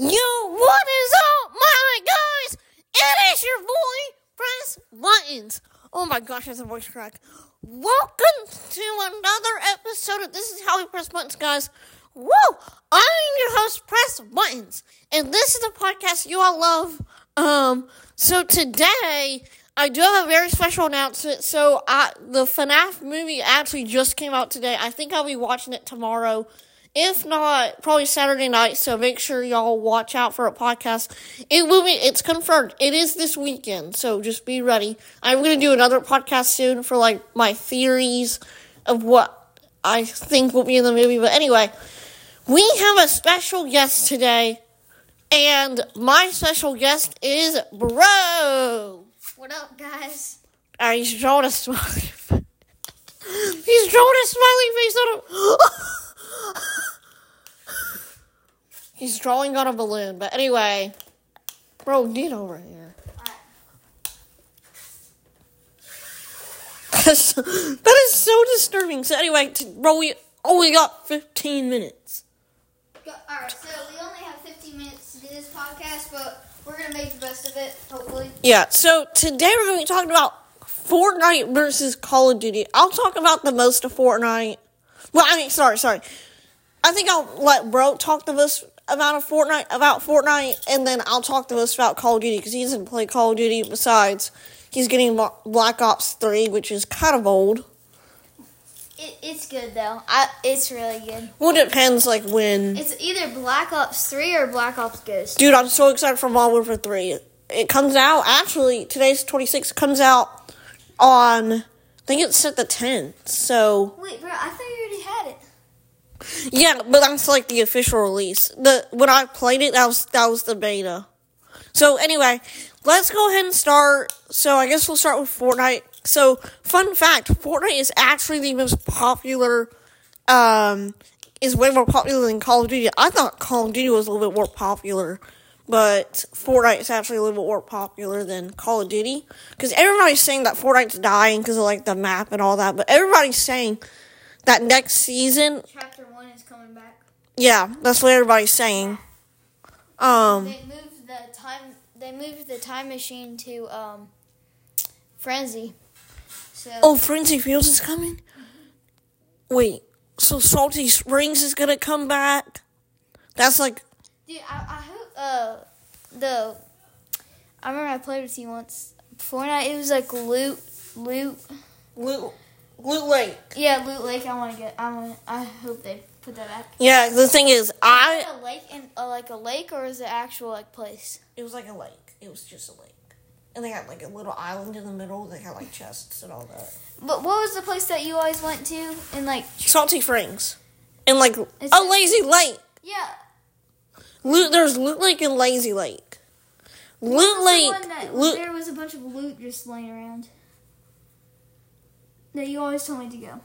Yo, what is up, my guys? It is your boy, Press Buttons. Oh my gosh, that's a voice crack. Welcome to another episode of This Is How We Press Buttons, guys. Woo! I'm your host, Press Buttons, and this is the podcast you all love. Um, so today, I do have a very special announcement. So, I, the FNAF movie actually just came out today. I think I'll be watching it tomorrow. If not, probably Saturday night. So make sure y'all watch out for a podcast. It will be, it's confirmed. It is this weekend. So just be ready. I'm going to do another podcast soon for like my theories of what I think will be in the movie. But anyway, we have a special guest today. And my special guest is Bro. What up, guys? Uh, he's drawing a smiley face. He's drawing a smiley face on a. He's drawing on a balloon. But anyway, bro, get over here. That's- that is so disturbing. So anyway, t- bro, we only got 15 minutes. Go, all right, so we only have 15 minutes to do this podcast, but we're gonna make the best of it, hopefully. Yeah, so today we're going to be talking about Fortnite versus Call of Duty. I'll talk about the most of Fortnite. Well, I mean, sorry, sorry. I think I'll let Bro talk the most amount a Fortnite about Fortnite, and then I'll talk the most about Call of Duty because he doesn't play Call of Duty. Besides, he's getting Black Ops Three, which is kind of old. It, it's good though. I, it's really good. Well, it depends, like when. It's either Black Ops 3 or Black Ops Ghost. Dude, I'm so excited for Modern Warfare 3. It comes out, actually, today's 26, comes out on, I think it's set the 10th. So, Wait, bro, I thought you already had it. Yeah, but that's like the official release. The When I played it, that was, that was the beta. So, anyway, let's go ahead and start. So, I guess we'll start with Fortnite. So, fun fact Fortnite is actually the most popular, um, is way more popular than Call of Duty. I thought Call of Duty was a little bit more popular, but Fortnite is actually a little bit more popular than Call of Duty. Because everybody's saying that Fortnite's dying because of like the map and all that, but everybody's saying that next season, Chapter 1 is coming back. Yeah, that's what everybody's saying. Um, They moved the time. They moved the time machine to um, Frenzy. So oh, Frenzy Fields is coming? Wait, so Salty Springs is gonna come back? That's like, Dude, I, I hope uh the I remember I played with you once. Fortnite, it was like loot, loot. Loot, Loot Lake. Yeah, loot lake. I want to get. I want. I hope they put that back. Yeah, the thing is, I. it a lake and uh, like a lake, or is it actual like place? It was like a lake. It was just a lake. And they had like a little island in the middle. They had like chests and all that. But what was the place that you always went to? And like, Salty Springs. And like a lazy lake. yeah, Loot, there's Loot Lake and Lazy Lake. Loot the Lake. that Loot, there was a bunch of loot just laying around. That you always told me to go.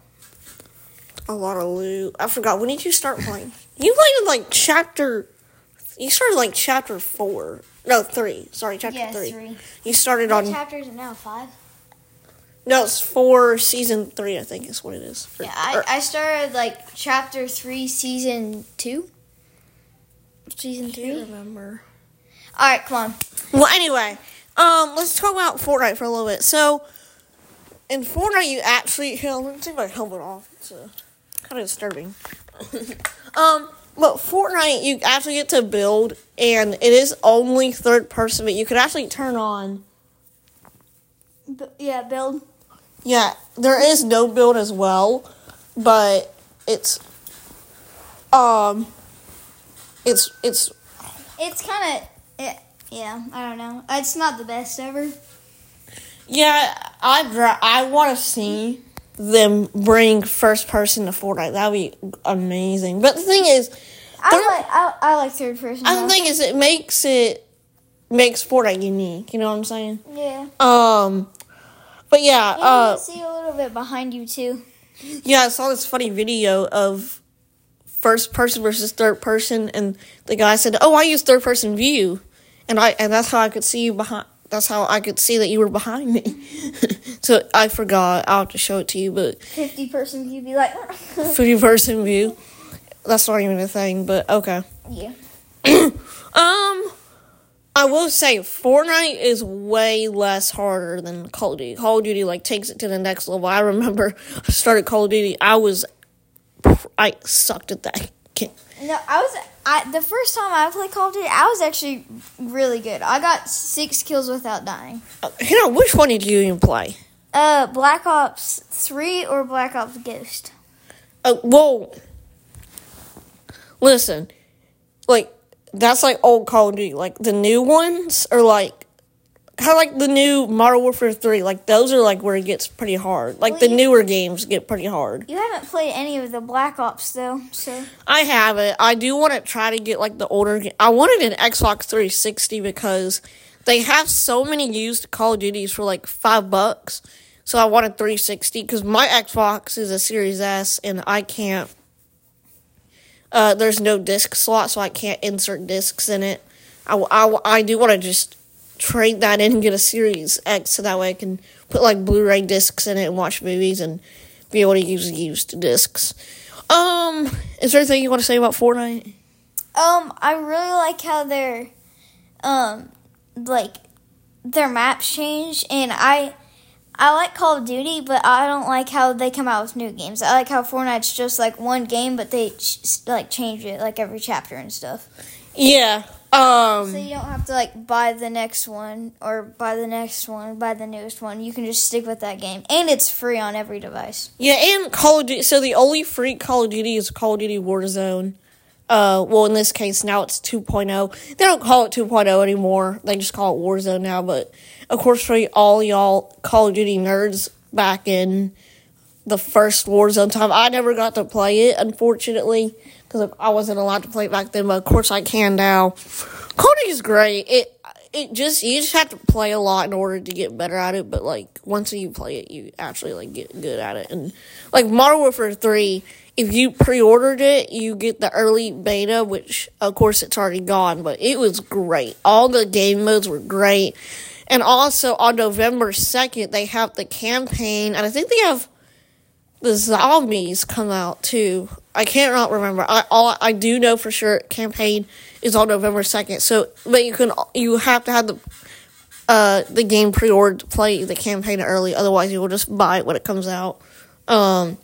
A lot of loot. I forgot. When did you start playing? You played in like chapter. You started like chapter four. No, three. Sorry, chapter Yeah, three. three. You started What on. chapter is now? Five. No, it's four, season three, I think is what it is. Or- Yeah, I, or- I started like chapter three, season two. Season I can't three. remember. All right, come on. Well, anyway, um, let's talk about Fortnite for a little bit. So, in Fortnite, you actually here. Let me take my helmet off. It's kind of disturbing. um, but Fortnite, you actually get to build, and it is only third person, but you could actually turn on. B- yeah, build. Yeah, there is no build as well, but it's um, it's it's It's kind of. It, yeah, I don't know. It's not the best ever. Yeah, I I want to see them bring first person to Fortnite. That would be amazing. But the thing is, I like I, I like third person. The thing is, it makes it makes Fortnite unique. You know what I'm saying? Yeah. Um, but yeah, And uh, see a little bit behind you too. yeah, I saw this funny video of first person versus third person, and the guy said, "Oh, I use third person view," and I and that's how I could see you behind. That's how I could see that you were behind me. so I forgot. I'll have to show it to you, but Fifty person view, be like. fifty person view. That's not even a thing, but okay. yeah. um, I will say Fortnite is way less harder than Call of Duty. Call of Duty like takes it to the next level. I remember I started Call of Duty. I was, I sucked at that game. No, I was. I the first time I played Call of Duty, I was actually really good. I got six kills without dying. Uh, You know which one did you even play? Uh, Black Ops Three or Black Ops Ghost. Uh, well, listen, like that's like old Call of Duty. Like the new ones are like kind of like the new Modern Warfare Three. Like those are like where it gets pretty hard. Like Well, the you- newer games get pretty hard. You haven't played any of the Black Ops though, so I haven't. I do want to try to get like the older. ga- I wanted an Xbox 360 because they have so many used Call of Duties for like five bucks. So I wanted 360 because my Xbox is a Series S and I can't. Uh, there's no disc slot, so I can't insert discs in it. I, I, I do want to just trade that in and get a Series X so that way I can put like Blu-ray discs in it and watch movies and be able to use used discs. Um, is there anything you want to say about Fortnite? um, I really like how their um like their maps change, and I I like Call of Duty, but I don't like how they come out with new games. I like how Fortnite's just like one game, but they ch- like change it like every chapter and stuff. Yeah. So Um. you don't have to like buy the next one or buy the next one, buy the newest one. You can just stick with that game, and it's free on every device. Yeah, and Call of Duty. So the only free Call of Duty is Call of Duty Warzone. Uh, well, in this case, now it's 2.0. They don't call it 2.0 anymore. They just call it Warzone now. But of course, for all y'all Call of Duty nerds back in the first Warzone time, I never got to play it, unfortunately, because I wasn't allowed to play back then. But of course, I can now. Is great. It it just you just have to play a lot in order to get better at it. But like once you play it, you actually like get good at it. And like Modern Warfare Three, if you pre-ordered it, you get the early beta, which of course it's already gone. But it was great. All the game modes were great. And also on November second, they have the campaign, and I think they have the zombies come out too. I can't not remember. I all I do know for sure campaign is on November second. So, but you can you have to have the uh the game pre-ordered to play the campaign early. Otherwise, you will just buy it when it comes out. Um,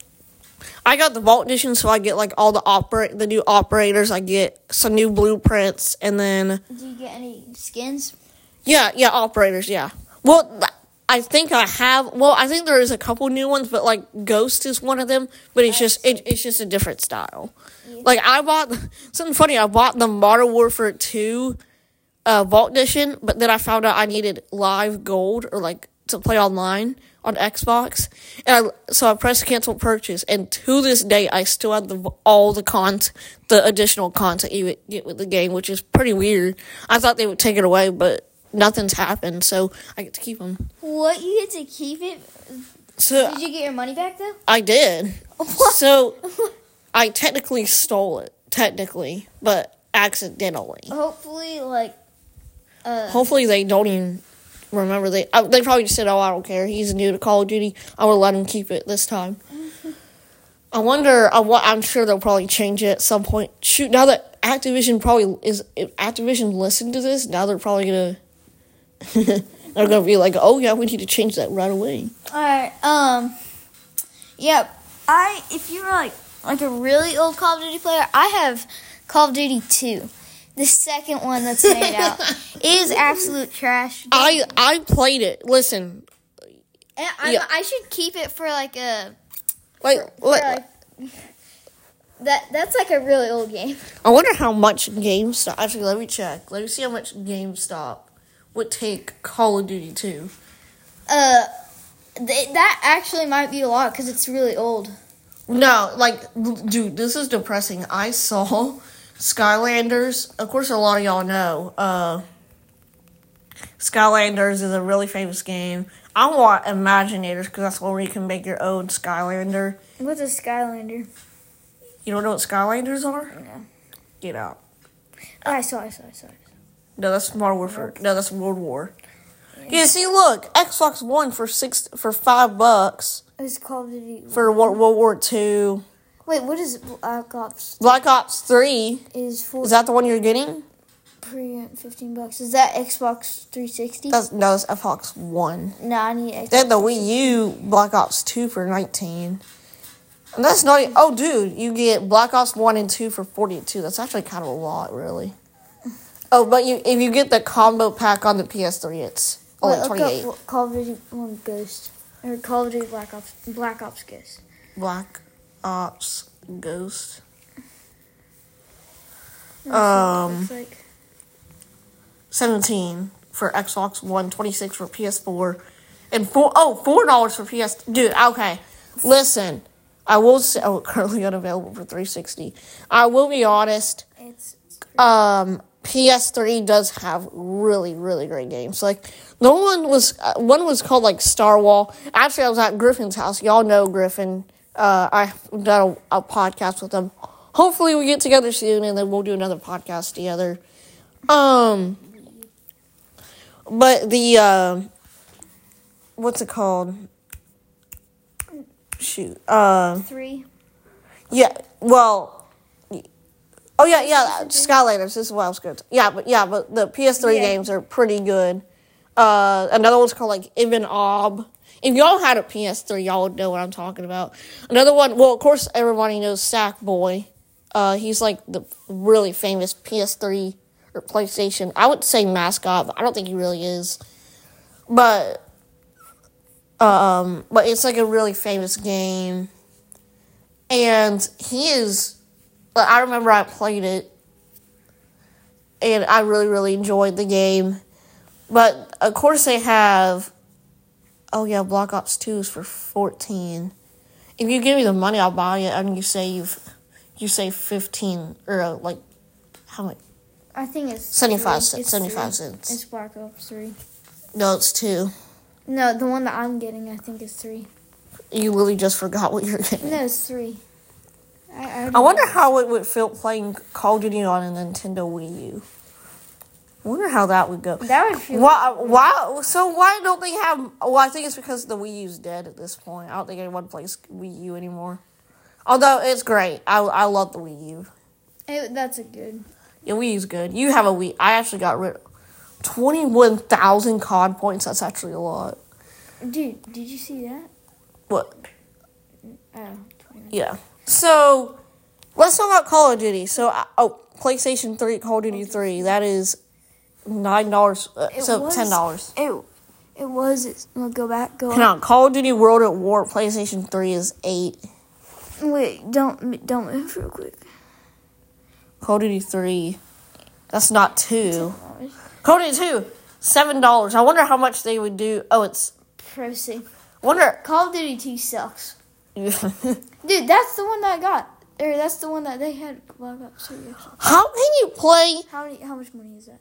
I got the Vault Edition, so I get like all the operate the new operators. I get some new blueprints, and then Do you get any skins? yeah, yeah, operators, yeah. Well, I think I have. Well, I think there is a couple new ones, but like Ghost is one of them. But it's just it, it's just a different style. Like I bought something funny. I bought the Modern Warfare Two uh, Vault Edition, but then I found out I needed Live Gold or like to play online on Xbox, and I, so I pressed cancel purchase. And to this day, I still have the all the cont the additional content you get with the game, which is pretty weird. I thought they would take it away, but nothing's happened, so I get to keep them. What you get to keep it? So Did you get your money back though? I did. So I technically stole it, technically, but accidentally. Hopefully, like uh, Hopefully they don't even remember they. Uh, they probably just said, "Oh, I don't care. He's new to Call of Duty. I will let him keep it this time." I wonder. I, wa- I'm sure they'll probably change it at some point. Shoot, now that Activision probably is. If Activision listened to this, now they're probably gonna. they're gonna be like, "Oh yeah, we need to change that right away." All right. Um. Yeah. I if you're like like a really old Call of Duty player, I have Call of Duty Two, the second one that's made out. It is absolute trash. I I played it. Listen, yeah. I should keep it for like a like, for like like that. That's like a really old game. I wonder how much GameStop. Actually, let me check. Let me see how much GameStop would take Call of Duty 2. Uh, th- that actually might be a lot because it's really old. No, like, dude, this is depressing. I saw Skylanders. Of course, a lot of y'all know. Uh, Skylanders is a really famous game. I want Imaginators because that's where you can make your own Skylander. What's a Skylander? You don't know what Skylanders are? No. Get out. Oh, I saw. I saw. I saw. No, that's Modern Warfare. No, that's World War. Yeah, see, look, Xbox One for six for five bucks It's Call of Duty. for Wo- World War Two. Wait, what is Black Ops? Black Ops Three Is for is that the one you're getting? Pre fifteen bucks. Is that Xbox 360? That's no, it's Xbox One. No, I need Xbox. Then the Wii U Black Ops 2 for 19. And that's not. Oh, dude, you get Black Ops 1 and 2 for 42. That's actually kind of a lot, really. Oh, but you if you get the combo pack on the PS3, it's only Wait, 28. up what Call of Duty one Ghost or Call of Duty Black Ops Black Ops Ghost. Black Ops Ghost. Let me what it Um, like. 17 for Xbox One, 26 for PS4, and four oh four dollars for PS. Dude, okay, listen, I will say oh currently unavailable for 360. I will be honest. It's Um, PS3 does have really really great games. Like the one was uh, one was called like Star Wall. Actually, I was at Griffin's house. Y'all know Griffin. Uh, I've done a, a podcast with him. Hopefully, we get together soon, and then we'll do another podcast together. Um, but the uh, what's it called? Shoot. Uh, three. yeah. Well. Oh yeah, yeah. Skylanders. This is what I was good. Yeah, but yeah, but the PS3 Yeah. games are pretty good. Uh, another one's called like Ibn Ob. If y'all had a PS3, y'all would know what I'm talking about. Another one. Well, of course, everybody knows Sackboy. Uh, he's like the really famous PS3 or PlayStation. I would say mascot, but I don't think he really is. But um, but it's like a really famous game, and he is. Like, I remember I played it, and I really really enjoyed the game. But of course they have. Oh yeah, Black Ops Two is for fourteen. If you give me the money, I'll buy it, and you save, you save fifteen or uh, like, how much? I think it's 75 three. cents, It's 75 three. cents. It's Black Ops three. No, it's two. No, the one that I'm getting, I think is three. You really just forgot what you're getting. No, it's three. I, I, I wonder how it would feel playing Call of Duty on a Nintendo Wii U. I wonder how that would go. that would feel. Why? Why? So why don't they have? Well, I think it's because the Wii U's dead at this point. I don't think anyone plays Wii U anymore. Although it's great, I I love the Wii U. It, that's a good. Yeah, Wii U's good. You have a Wii. I actually got rid. Twenty one thousand COD points. That's actually a lot. Dude, did you see that? What? Oh, Yeah. So let's talk about Call of Duty. So oh, PlayStation Three, Call of Duty Three. That is nine dollars. Uh, so was- ten dollars. It, it was. It's, well, go back. Go Hang on. Call of Duty World at War. PlayStation Three is eight. Wait, don't don't move real quick. Call of Duty Three. That's not two. Call of Duty Two. Seven dollars. I wonder how much they would do. Oh, it's. Proceed. Wonder. Call of Duty 2 sucks. how Dude, that's the one that I got. Or that's the one that they had Black Ops 3. actually. can you play? How many? How much money is that?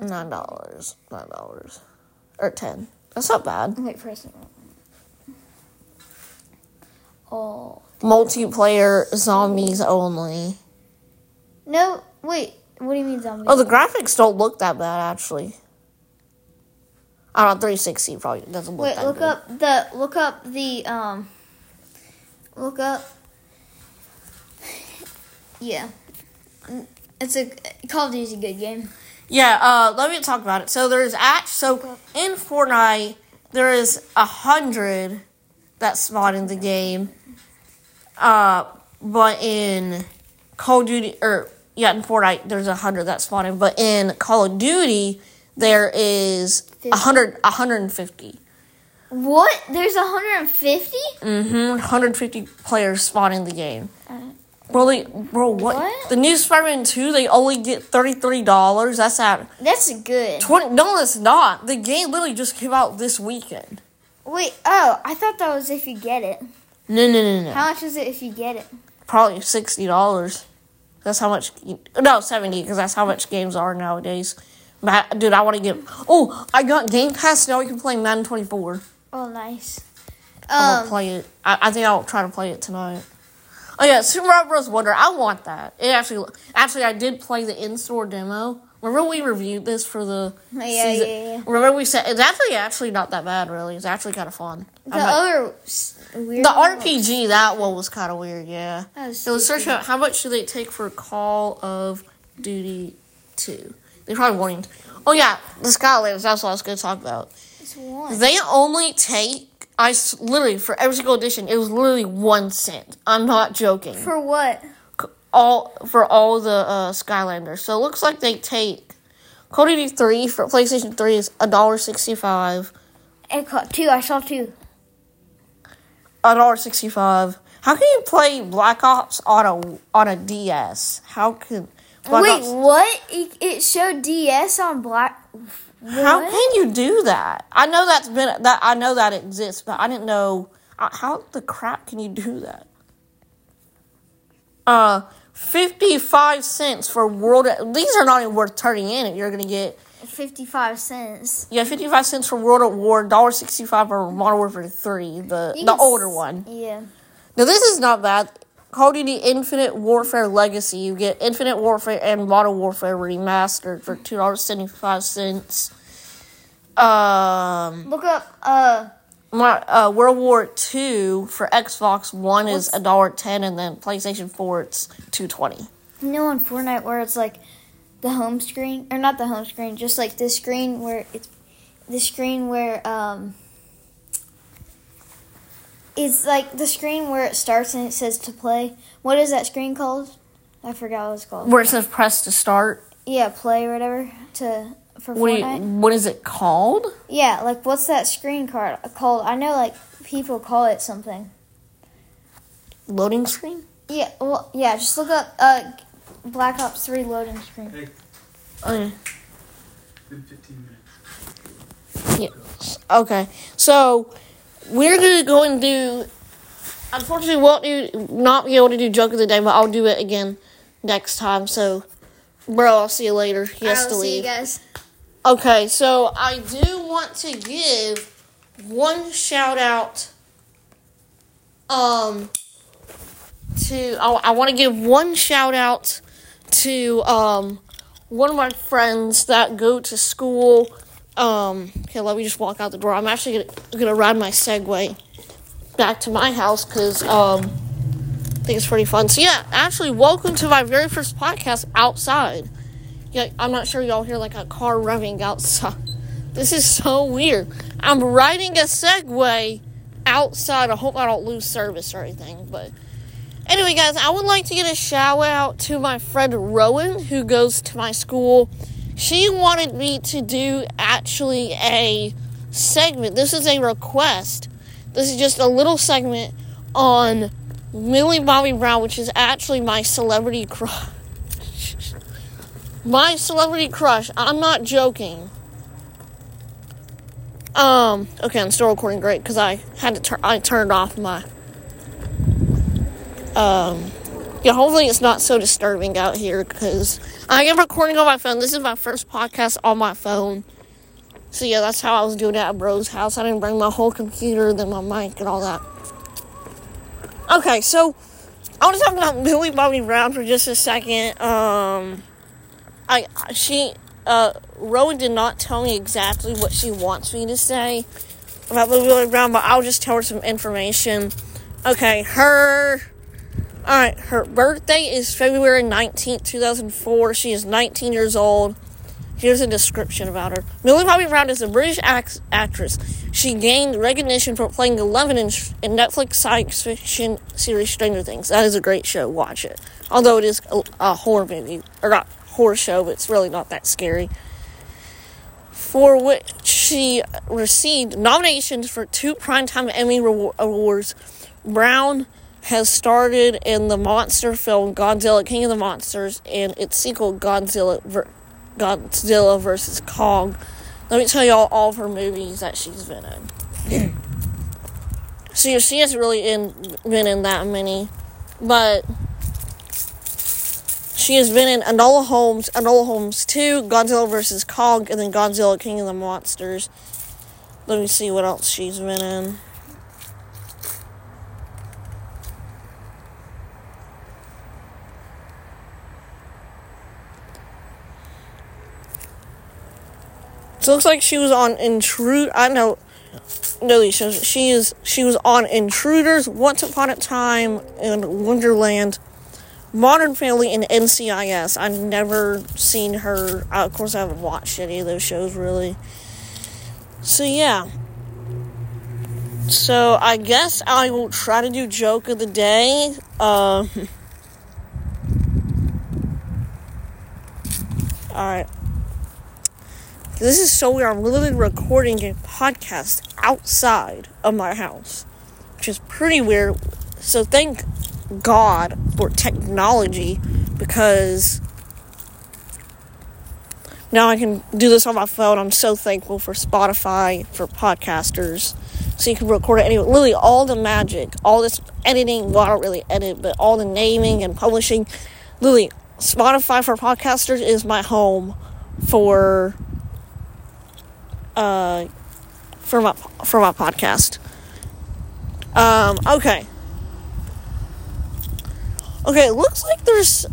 Nine dollars. Nine dollars. Or ten. That's not bad. Wait, press it. Oh Multiplayer zombies only. no! Wait, what do you mean zombie? Oh, the graphics don't look that bad actually. I don't know, 360 probably doesn't look Wait, look good. up the look up the um. Look up. Yeah, it's a Call of Duty's a good game. Yeah, uh, let me talk about it. So there's act. So in Fortnite, there is a hundred that spawn in the game. Uh, but in Call of Duty, or yeah, in Fortnite, there's a hundred that spawn in. But in Call of Duty, there is a hundred, a hundred and fifty. What? There's 150? Mm-hmm. 150 players spawn in the game. Uh, Bro, they, bro, what? What? The new Spider-Man 2, they only get $33. That's at That's good. 20. No, it's not. The game literally just came out this weekend. Wait, oh, I thought that was if you get it. No, no, no, no. How much is it if you get it? Probably $60. That's how much. No, 70 because that's how much games are nowadays. Dude, I want to get. Oh, I got Game Pass. Now we can play Madden 24. Oh, nice. I'm Um, gonna play it. I, I think I'll try to play it tonight. Oh yeah, Super Mario Bros. Wonder. I want that. It actually, actually, I did play the in-store demo. Remember we reviewed this for the Yeah, season? yeah, yeah. Remember we said it's actually actually not that bad. Really, it's actually kind of fun. the I'm not- other s- weird. the one RPG that one was kind of weird. Yeah. That was So let's search out how much do they take for Call of Duty Two. They probably won't. Oh yeah, the Skylanders. That's what I was going to talk about. One. They only take. I literally for every single edition, it was literally one cent. I'm not joking. For what? all for all the uh, Skylanders. So it looks like they take Call of Duty three for PlayStation three is a dollar sixty five. It caught two. I saw two. A dollar sixty five. How can you play Black Ops on a on a DS? How can Black Wait, Ops, what? It, it showed DS on Black. How can you do that? I know that's been that I know that exists, but I didn't know how the crap can you do that. Uh, fifty five cents for World. These are not even worth turning in if you're gonna get. 55 cents. Yeah, fifty five cents for World at War, dollar sixty five for Modern Warfare three, the You the older s- one. Yeah. Now this is not bad. Call of Duty Infinite Warfare Legacy. You get Infinite Warfare and Modern Warfare remastered for two dollars seventy five cents. Um, Look up, uh, my, uh, World War Two for Xbox One is a dollar ten, and then PlayStation Four it's two twenty. you know on Fortnite where it's like the home screen, or not the home screen, just like the screen where it's the screen where, um, it's like the screen where it starts and it says to play. What is that screen called? I forgot what it's called. Where it says press to start. Yeah, play or whatever to for What, do you, what is it called? Yeah, like what's that screen card called? I know like people call it something. Loading screen. Yeah, well, yeah. Just look up uh, Black Ops Three loading screen. Hey, Okay. been 15 minutes. Yes. Okay. So we're gonna go and do. Unfortunately, won't do not be able to do joke of the day, but I'll do it again next time. So, bro, I'll see you later. He has I'll to see you leave. guys. Okay, so I do want to give one shout out. Um. To I, I want to give one shout out to um one of my friends that go to school. Um, okay, let me just walk out the door. I'm actually gonna, gonna ride my Segway back to my house because um, I think it's pretty fun. So yeah, actually, welcome to my very first podcast outside. Yeah, I'm not sure y'all hear like a car revving outside. This is so weird. I'm riding a Segway outside. I hope I don't lose service or anything, but. Anyway, guys, I would like to get a shout out to my friend Rowan, who goes to my school. She wanted me to do actually a segment. This is a request. This is just a little segment on Millie Bobby Brown, which is actually my celebrity crush. my celebrity crush. I'm not joking. Um. Okay, I'm still recording. Great, because I had to turn. I turned off my um, yeah, hopefully it's not so disturbing out here because I am recording on my phone. This is my first podcast on my phone. So yeah, that's how I was doing it at Bro's house. I didn't bring my whole computer, then my mic and all that. Okay, so I want to talk about Millie Bobby Brown for just a second. Um, I she uh Rowan did not tell me exactly what she wants me to say about Millie Bobby Brown, but I'll just tell her some information. Okay, her Alright, her birthday is February 19th, 2004. She is 19 years old. Here's a description about her. Millie Bobby Brown is a British act- actress. She gained recognition for playing Eleven in, in Netflix science fiction series Stranger Things. That is a great show. Watch it. Although it is a, a horror movie, or not horror show, but it's really not that scary. For which she received nominations for two Primetime Emmy Awards. Brown has started in the monster film Godzilla King of the Monsters and its sequel Godzilla ver- Godzilla vs Kong. Let me tell y'all all of her movies that she's been in. See, she hasn't really in, been in that many, but she has been in Enola Holmes, Enola Holmes 2, Godzilla vs Kong, and then Godzilla King of the Monsters. Let me see what else she's been in. It looks like she was on Intrude. I know. No, these shows. She is. She was on Intruders, Once Upon a Time in Wonderland, Modern Family and NCIS. I've never seen her. Uh, of course, I haven't watched any of those shows really. So yeah. So I guess I will try to do joke of the day. Um. Alright. This is so weird. I'm literally recording a podcast outside of my house, which is pretty weird. So thank God for technology because now I can do this on my phone. I'm so thankful for Spotify for podcasters. So you can record it anywhere. Literally all the magic, all this editing. Well, I don't really edit, but all the naming and publishing. Literally, Spotify for podcasters is my home for uh for my for my podcast. Um, okay. Okay, looks like there's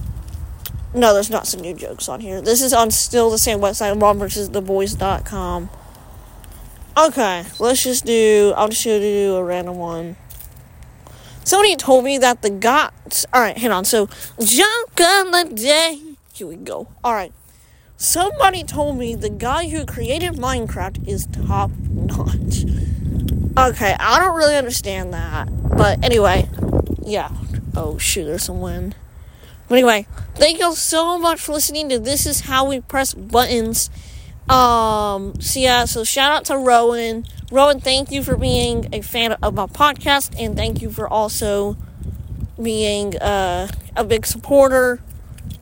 no, there's not some new jokes on here. This is on still the same website, mom Okay, let's just do. I'll just do a random one. Somebody told me that the guy. Alright, hang on. So, joke on the day. Here we go. Alright. Somebody told me the guy who created Minecraft is top notch. Okay, I don't really understand that. But anyway, yeah. Oh, shoot, there's some wind. But anyway, thank y'all so much for listening to This Is How We Press Buttons. Um, so yeah, so shout out to Rowan. Rowan, thank you for being a fan of my podcast, and thank you for also being uh, a big supporter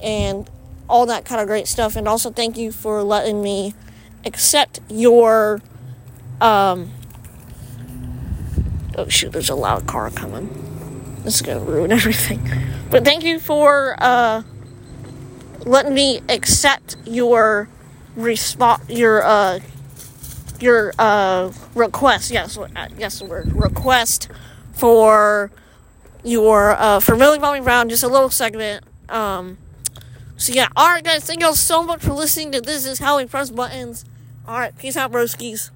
and all that kind of great stuff. And also, thank you for letting me accept your. Um, oh shoot, there's a loud car coming. This is gonna ruin everything. But thank you for uh, letting me accept your response, your uh, your uh, request. Yes, uh, yes, the word request for your uh, for Millie Bobby Brown. Just a little segment. Um, so yeah, all right, guys. Thank y'all so much for listening to this. Is how we press buttons. All right, peace out, broskies.